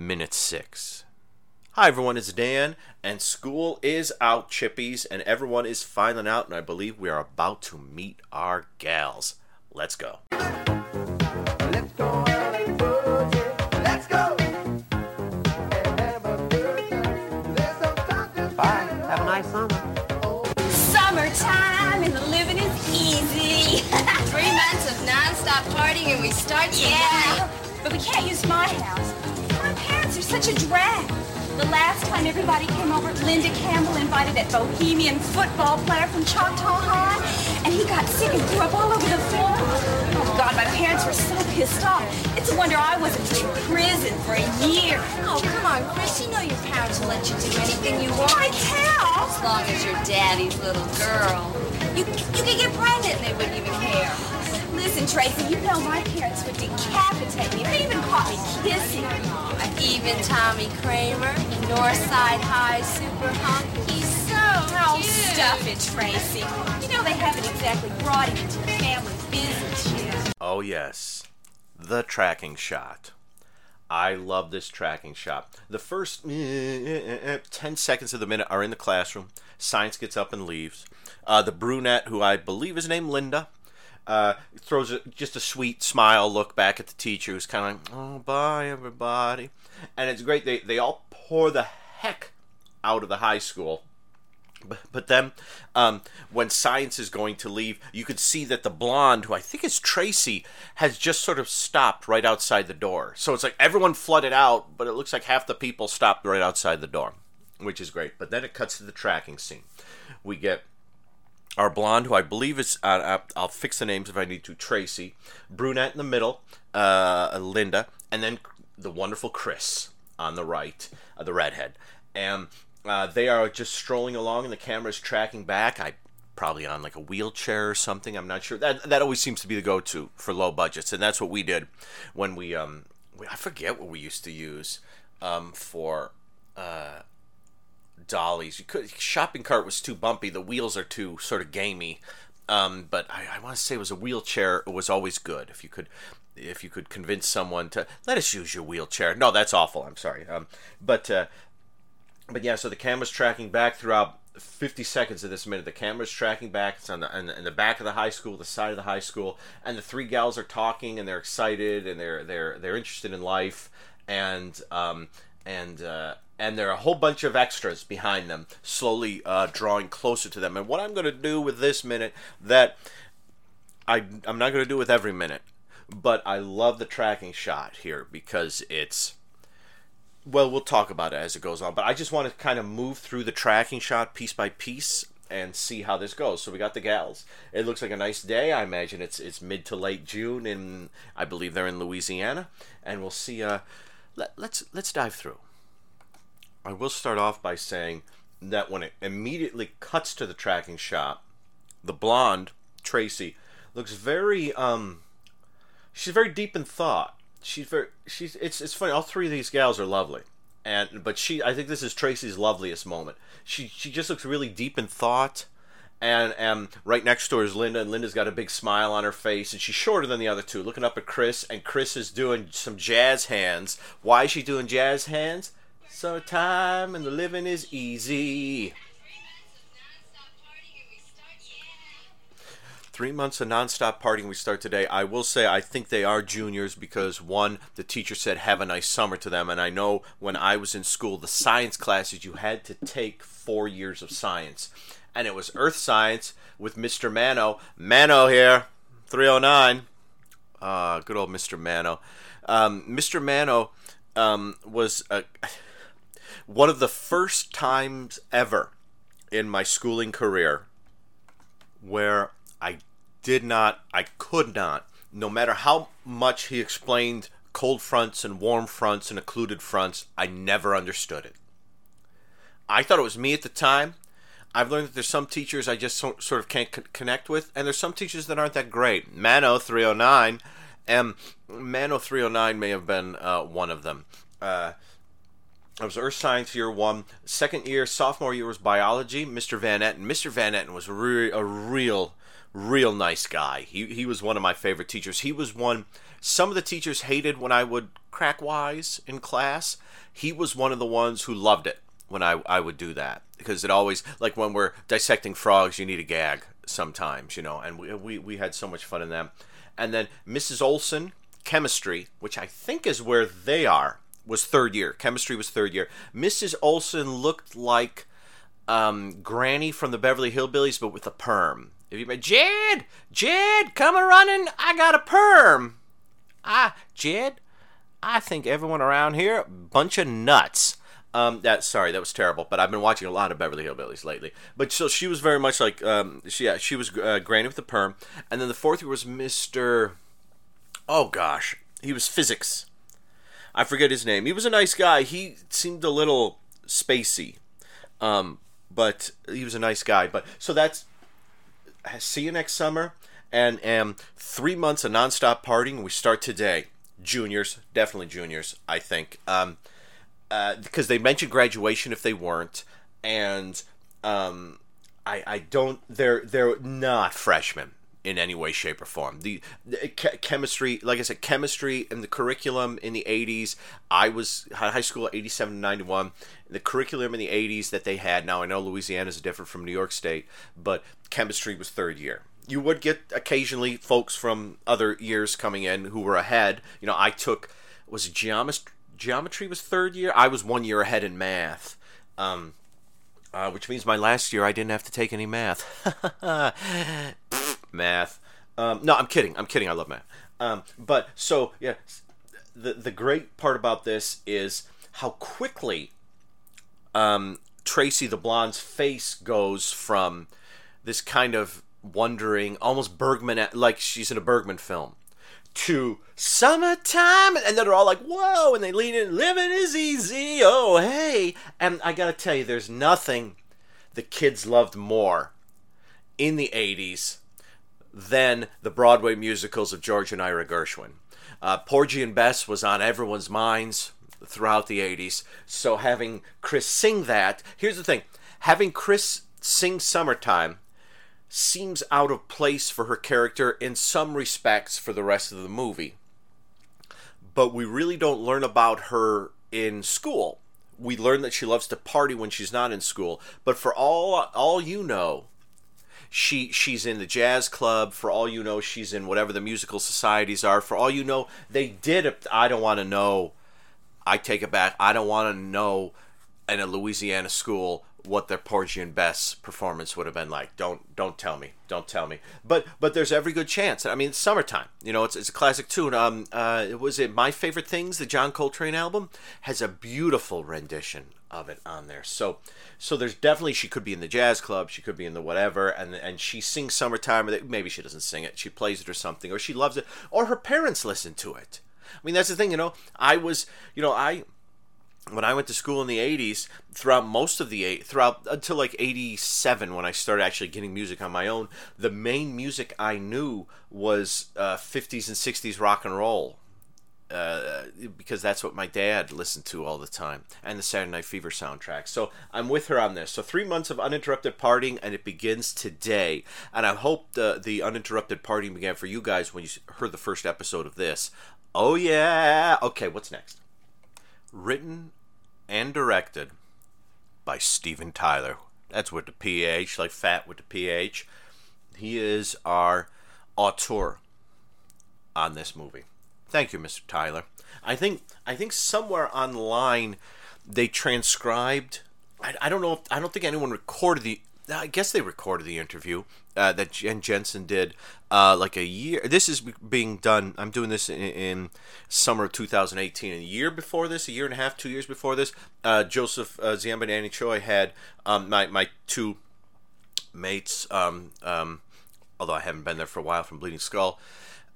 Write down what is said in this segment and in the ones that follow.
Minute 6. Hi everyone, it's Dan, and school is out, chippies, and everyone is filing out, and I believe we are about to meet our gals. Let's go. Let's go. Let's go. And have a good time. Let's go talking. Bye. Have a nice summer. Summertime and the living is easy. Three months of non-stop partying and we start yeah, but we can't use my house. My parents are such a drag. The last time everybody came over, Linda Campbell invited that bohemian football player from Choctaw High, and he got sick and threw up all over the floor. Oh God, my parents were so pissed off. It's a wonder I wasn't in prison for a year. Oh, come on, Chris. You know your parents will let you do anything you want. My cow! As long as you're daddy's little girl. You, you could get pregnant and they wouldn't even care. Listen, Tracy, you know my parents would decapitate me. They even caught me kissing. Even Tommy Kramer, Northside High super hunk. He's so Oh, cute. stuff it, Tracy. You know they haven't exactly brought him into the family business yet. Oh, yes, the tracking shot. I love this tracking shot. The first eh, eh, eh, eh 10 seconds of the minute are in the classroom. Science gets up and leaves. Uh, the brunette, who I believe is named Linda, uh, throws a, just a sweet smile look back at the teacher, who's kind of like, oh, bye, everybody. And it's great. They, they all pour the heck out of the high school. But, but then, um, when science is going to leave, you could see that the blonde, who I think is Tracy, has just sort of stopped right outside the door. So it's like everyone flooded out, but it looks like half the people stopped right outside the door, which is great. But then it cuts to the tracking scene. We get our blonde, who I believe is, uh, uh, I'll fix the names if I need to, Tracy, brunette in the middle, uh, Linda, and then the wonderful Chris on the right, uh, the redhead. And uh, they are just strolling along, and the camera's tracking back. I probably on like a wheelchair or something. I'm not sure. That that always seems to be the go-to for low budgets, and that's what we did when we um I forget what we used to use um for uh dollies. You could shopping cart was too bumpy. The wheels are too sort of gamey. Um, but I, I want to say it was a wheelchair. It was always good if you could if you could convince someone to let us use your wheelchair. No, that's awful. I'm sorry. Um, but uh, but yeah, so the camera's tracking back throughout 50 seconds of this minute. The camera's tracking back. It's on the, in the back of the high school, the side of the high school, and the three gals are talking and they're excited and they're they're they're interested in life and um and uh, and there are a whole bunch of extras behind them, slowly uh, drawing closer to them. And what I'm going to do with this minute that I I'm not going to do with every minute, but I love the tracking shot here because it's well, we'll talk about it as it goes on, but I just want to kind of move through the tracking shot piece by piece and see how this goes. So we got the gals. It looks like a nice day. I imagine it's it's mid to late June, and I believe they're in Louisiana, and we'll see. Uh, let, let's let's dive through. I will start off by saying that when it immediately cuts to the tracking shot, the blonde Tracy looks very um she's very deep in thought. She's very she's it's it's funny. All three of these gals are lovely, and but she I think this is Tracy's loveliest moment. She she just looks really deep in thought. And and right next to her is Linda, and Linda's got a big smile on her face, and she's shorter than the other two. Looking up at Chris, and Chris is doing some jazz hands. Why is she doing jazz hands? Summertime and the living is easy. Three months of nonstop partying we start today. I will say I think they are juniors because one, the teacher said have a nice summer to them, and I know when I was in school, the science classes you had to take four years of science, and it was earth science with Mr. Mano. Mano here, 309. Ah, good old Mr. Mano. Um, Mr. Mano um, was a, one of the first times ever in my schooling career where I did not, I could not, no matter how much he explained cold fronts and warm fronts and occluded fronts. I never understood it. I thought it was me at the time. I've learned that there's some teachers I just so, sort of can't connect with, and there's some teachers that aren't that great. Mano 309, and Mano 309 may have been uh, one of them. Uh, I was Earth Science year one, second year, sophomore year was biology. Mr. Van Etten. Mr. Van Etten was re- a real, real nice guy. He he was one of my favorite teachers. He was one. Some of the teachers hated when I would crack wise in class. He was one of the ones who loved it when I I would do that because it always like when we're dissecting frogs, you need a gag sometimes, you know. And we we, we had so much fun in them. And then Mrs. Olson, chemistry, which I think is where they are was third year. Chemistry was third year. Mrs. Olson looked like um, Granny from the Beverly Hillbillies, but with a perm. If you met Jed, Jed, come a running, I got a perm. Ah, Jed, I think everyone around here bunch of nuts. Um, that sorry, that was terrible. But I've been watching a lot of Beverly Hillbillies lately. But so she was very much like um, she yeah she was uh, Granny with the perm, and then the fourth year was Mister. Oh gosh, he was physics. I forget his name. He was a nice guy. He seemed a little spacey, um, but he was a nice guy. But so that's see you next summer, and um, three months of nonstop partying. We start today. Juniors, definitely juniors. I think um, uh, because they mentioned graduation if they weren't, and um, I I don't. They're they're not freshmen in any way, shape, or form. The, the che- chemistry, like I said, chemistry and the curriculum in the 80s. I was high school 87 to 91. The curriculum in the 80s that they had. Now I know Louisiana is different from New York State, but chemistry was third year. You would get occasionally folks from other years coming in who were ahead. You know, I took was geometry. Geometry was third year. I was one year ahead in math. Um, uh, which means my last year I didn't have to take any math. math. Um, no, I'm kidding. I'm kidding. I love math. Um, but so yeah, the the great part about this is how quickly um, Tracy the blonde's face goes from this kind of wondering, almost Bergman, like she's in a Bergman film, to summertime, and then they're all like, "Whoa!" and they lean in, "Living is easy." Oh, hey! And I gotta tell you, there's nothing the kids loved more in the '80s than the Broadway musicals of George and Ira Gershwin. Uh, Porgy and Bess was on everyone's minds throughout the 80s. So having Chris sing that, here's the thing having Chris sing Summertime seems out of place for her character in some respects for the rest of the movie. But we really don't learn about her in school. We learn that she loves to party when she's not in school. But for all all you know, she she's in the jazz club for all you know she's in whatever the musical societies are for all you know they did it i don't want to know i take it back i don't want to know in a louisiana school what their porgy and bess performance would have been like. Don't don't tell me. Don't tell me. But but there's every good chance. I mean it's summertime. You know it's, it's a classic tune. Um uh was it my favorite things the john coltrane album? Has a beautiful rendition of it on there. So so there's definitely she could be in the jazz club she could be in the whatever and and she sings summertime or maybe she doesn't sing it. She plays it or something or she loves it or her parents listen to it. I mean that's the thing you know. I was you know i when I went to school in the 80s, throughout most of the eight, throughout until like 87 when I started actually getting music on my own, the main music I knew was uh, 50s and 60s rock and roll. Uh, because that's what my dad listened to all the time, and the Saturday Night Fever soundtrack. So I'm with her on this. So three months of uninterrupted partying, and it begins today. And I hope the the uninterrupted partying began for you guys when you heard the first episode of this. Oh yeah. Okay, what's next? Written and directed by Stephen Tyler. That's with the PH, like fat with the PH. He is our auteur on this movie. Thank you, Mr. Tyler. I think I think somewhere online they transcribed. I, I don't know. If, I don't think anyone recorded the. I guess they recorded the interview uh, that Jen Jensen did uh, like a year. This is being done. I'm doing this in, in summer of 2018. And a year before this, a year and a half, two years before this, uh, Joseph uh, Ziemba and Annie Choi had um, my my two mates. Um, um, although I haven't been there for a while from Bleeding Skull.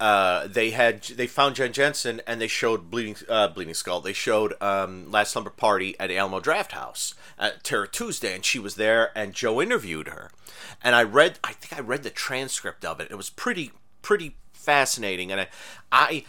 Uh, they had they found Jen Jensen and they showed Bleeding uh, Bleeding Skull. They showed um, Last Slumber Party at Alamo Drafthouse at Terror Tuesday, and she was there, and Joe interviewed her, and I read I think I read the transcript of it. It was pretty pretty fascinating, and I I.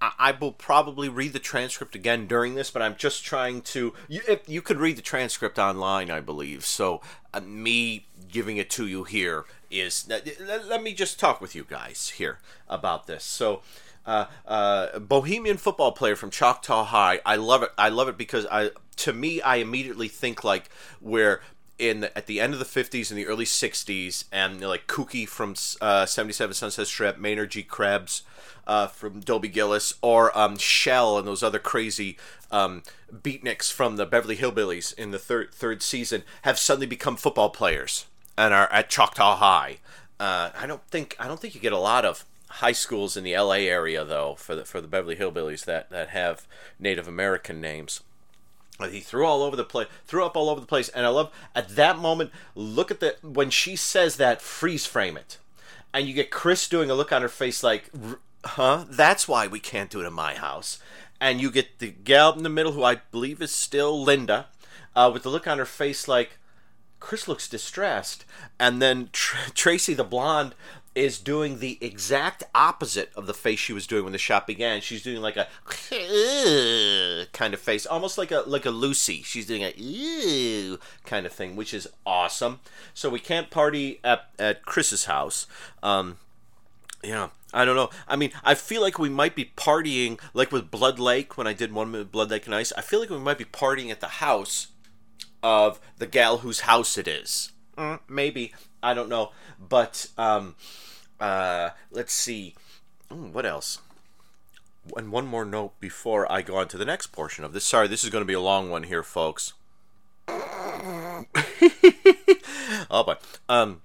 I will probably read the transcript again during this, but I'm just trying to. You, if, you could read the transcript online, I believe. So, uh, me giving it to you here is. Let, let me just talk with you guys here about this. So, uh, uh, Bohemian football player from Choctaw High. I love it. I love it because I, to me, I immediately think like where in the, at the end of the 50s and the early 60s and like Kookie from uh, 77 Sunset Strip, Maynard G. Krebs uh, from Dobie Gillis, or um, Shell and those other crazy um, beatniks from the Beverly Hillbillies in the third third season have suddenly become football players and are at Choctaw High. Uh, I don't think I don't think you get a lot of high schools in the L.A. area though for the for the Beverly Hillbillies that that have Native American names. He threw all over the place, threw up all over the place, and I love at that moment. Look at the when she says that, freeze frame it, and you get Chris doing a look on her face like, "Huh? That's why we can't do it in my house." And you get the gal in the middle, who I believe is still Linda, uh, with the look on her face like, Chris looks distressed, and then Tr- Tracy the blonde is doing the exact opposite of the face she was doing when the shot began. She's doing like a kind of face, almost like a like a Lucy. She's doing a kind of thing, which is awesome. So we can't party at at Chris's house. Um, yeah, I don't know. I mean, I feel like we might be partying like with Blood Lake when I did one with Blood Lake and Ice. I feel like we might be partying at the house of the gal whose house it is. Mm, maybe I don't know, but um, uh, let's see. Mm, what else? And one more note before I go on to the next portion of this. Sorry, this is going to be a long one here, folks. oh boy. Um,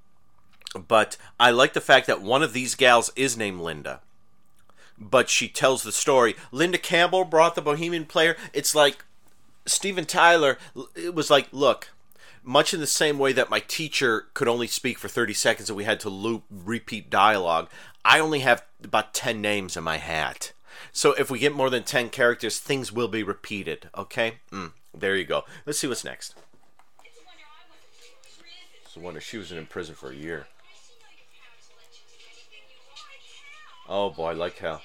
but I like the fact that one of these gals is named Linda. But she tells the story. Linda Campbell brought the Bohemian player. It's like Stephen Tyler, it was like, look, much in the same way that my teacher could only speak for 30 seconds and we had to loop repeat dialogue, I only have about 10 names in my hat. So if we get more than 10 characters, things will be repeated, okay? Mm, there you go. Let's see what's next. It's a wonder she was in prison for a year. Oh boy, like hell.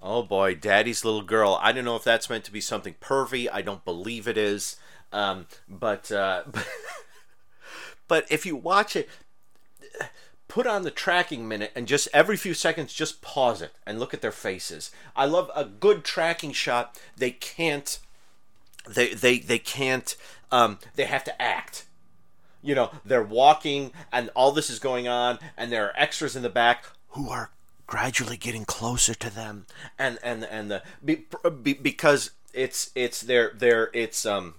Oh boy, Daddy's little girl. I don't know if that's meant to be something pervy. I don't believe it is. Um, but uh, but if you watch it, put on the tracking minute and just every few seconds just pause it and look at their faces. I love a good tracking shot. They can't. They they they can't. Um, they have to act you know they're walking and all this is going on and there are extras in the back who are gradually getting closer to them and and and the be, be, because it's it's they're they're it's um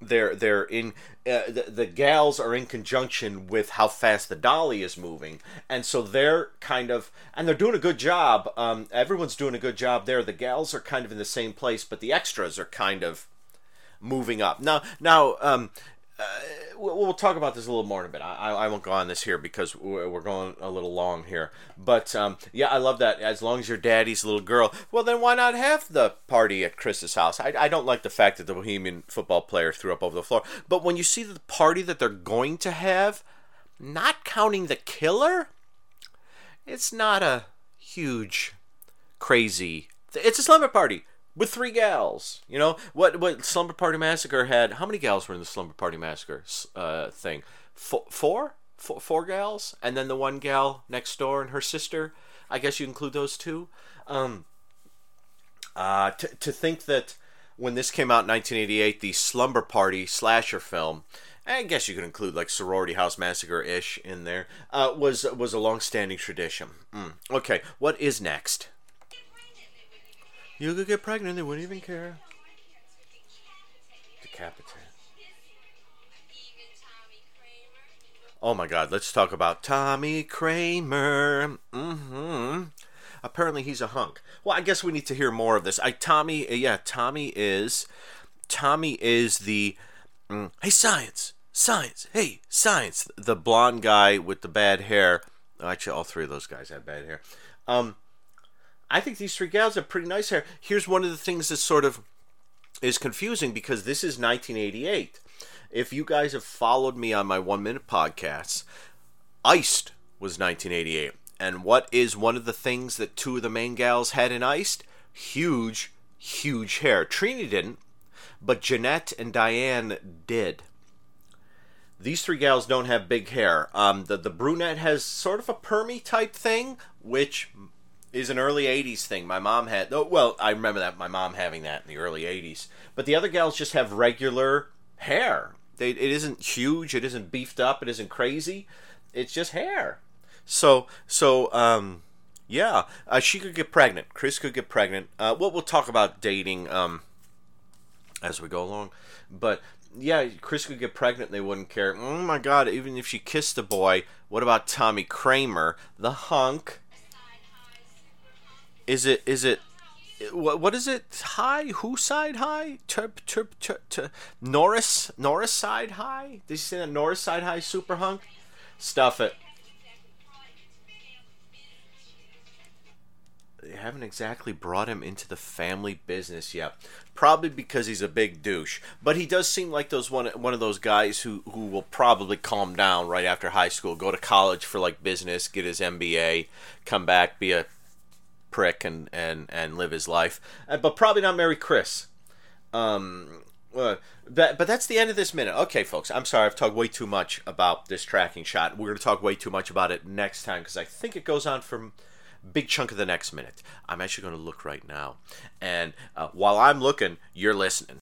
they're they're in uh, the, the gals are in conjunction with how fast the dolly is moving. And so they're kind of and they're doing a good job um everyone's doing a good job there. The gals are kind of in the same place but the extras are kind of moving up. Now now um uh, we'll, talk about this a little more in a bit. I, I won't go on this here because we're we're going a little long here. But um, yeah, I love that. As long as your daddy's little girl, well, then why not have the party at Chris's house? I, I don't like the fact that the Bohemian football player threw up over the floor. But when you see the party that they're going to have, not counting the killer, it's not a huge, crazy. It's a slumber party with three gals. You know what? What Slumber Party Massacre had? How many gals were in the Slumber Party Massacre uh, thing? Four, gals, and then the one gal next door and her sister. I guess you include those two. Um, uh, to to think that when this came out in 1988, the Slumber Party slasher film. I guess you could include like Sorority House Massacre ish in there. Uh, was was a long standing tradition. Mm. Okay, what is next? You could get pregnant, they wouldn't even care. Decapitate. Oh my god, let's talk about Tommy Kramer. Mm-hmm. Apparently he's a hunk. Well, I guess we need to hear more of this. I Tommy, yeah, Tommy is Tommy is the mm, hey science, science, hey science. The blonde guy with the bad hair. Actually, all three of those guys had bad hair. Um, I think these three gals have pretty nice hair. Here's one of the things that sort of is confusing because this is 1988. If you guys have followed me on my one minute podcasts, Iced was 1988. And what is one of the things that two of the main gals had in Iced? Huge, huge hair. Trini didn't, but Jeanette and Diane did. These three gals don't have big hair. Um, the the brunette has sort of a permy type thing, which is an early 80s thing. My mom had, oh, well, I remember that, my mom having that in the early 80s. But the other gals just have regular hair. They, it isn't huge, it isn't beefed up, it isn't crazy. It's just hair. So, so, um, yeah, uh, she could get pregnant. Chris could get pregnant. Uh, well, we'll talk about dating um, as we go along. But yeah, Chris could get pregnant they wouldn't care. Oh my God! Even if she kissed a boy, what about Tommy Kramer, the hunk? Is it? Is it? What? What is it? High? Who side high? Terp, terp, terp, terp, Norris? Norris side high? Did you say that Norris side high super hunk? Stuff it. They haven't exactly brought him into the family business yet. Probably because he's a big douche. But he does seem like those one one of those guys who, who will probably calm down right after high school, go to college for like business, get his MBA, come back, be a prick and, and, and live his life. Uh, but probably not marry Chris. Um, uh, but, but that's the end of this minute. Okay, folks, I'm sorry I've talked way too much about this tracking shot. We're going to talk way too much about it next time because I think it goes on for big chunk of the next minute. I'm actually going to look right now. And uh, while I'm looking, you're listening.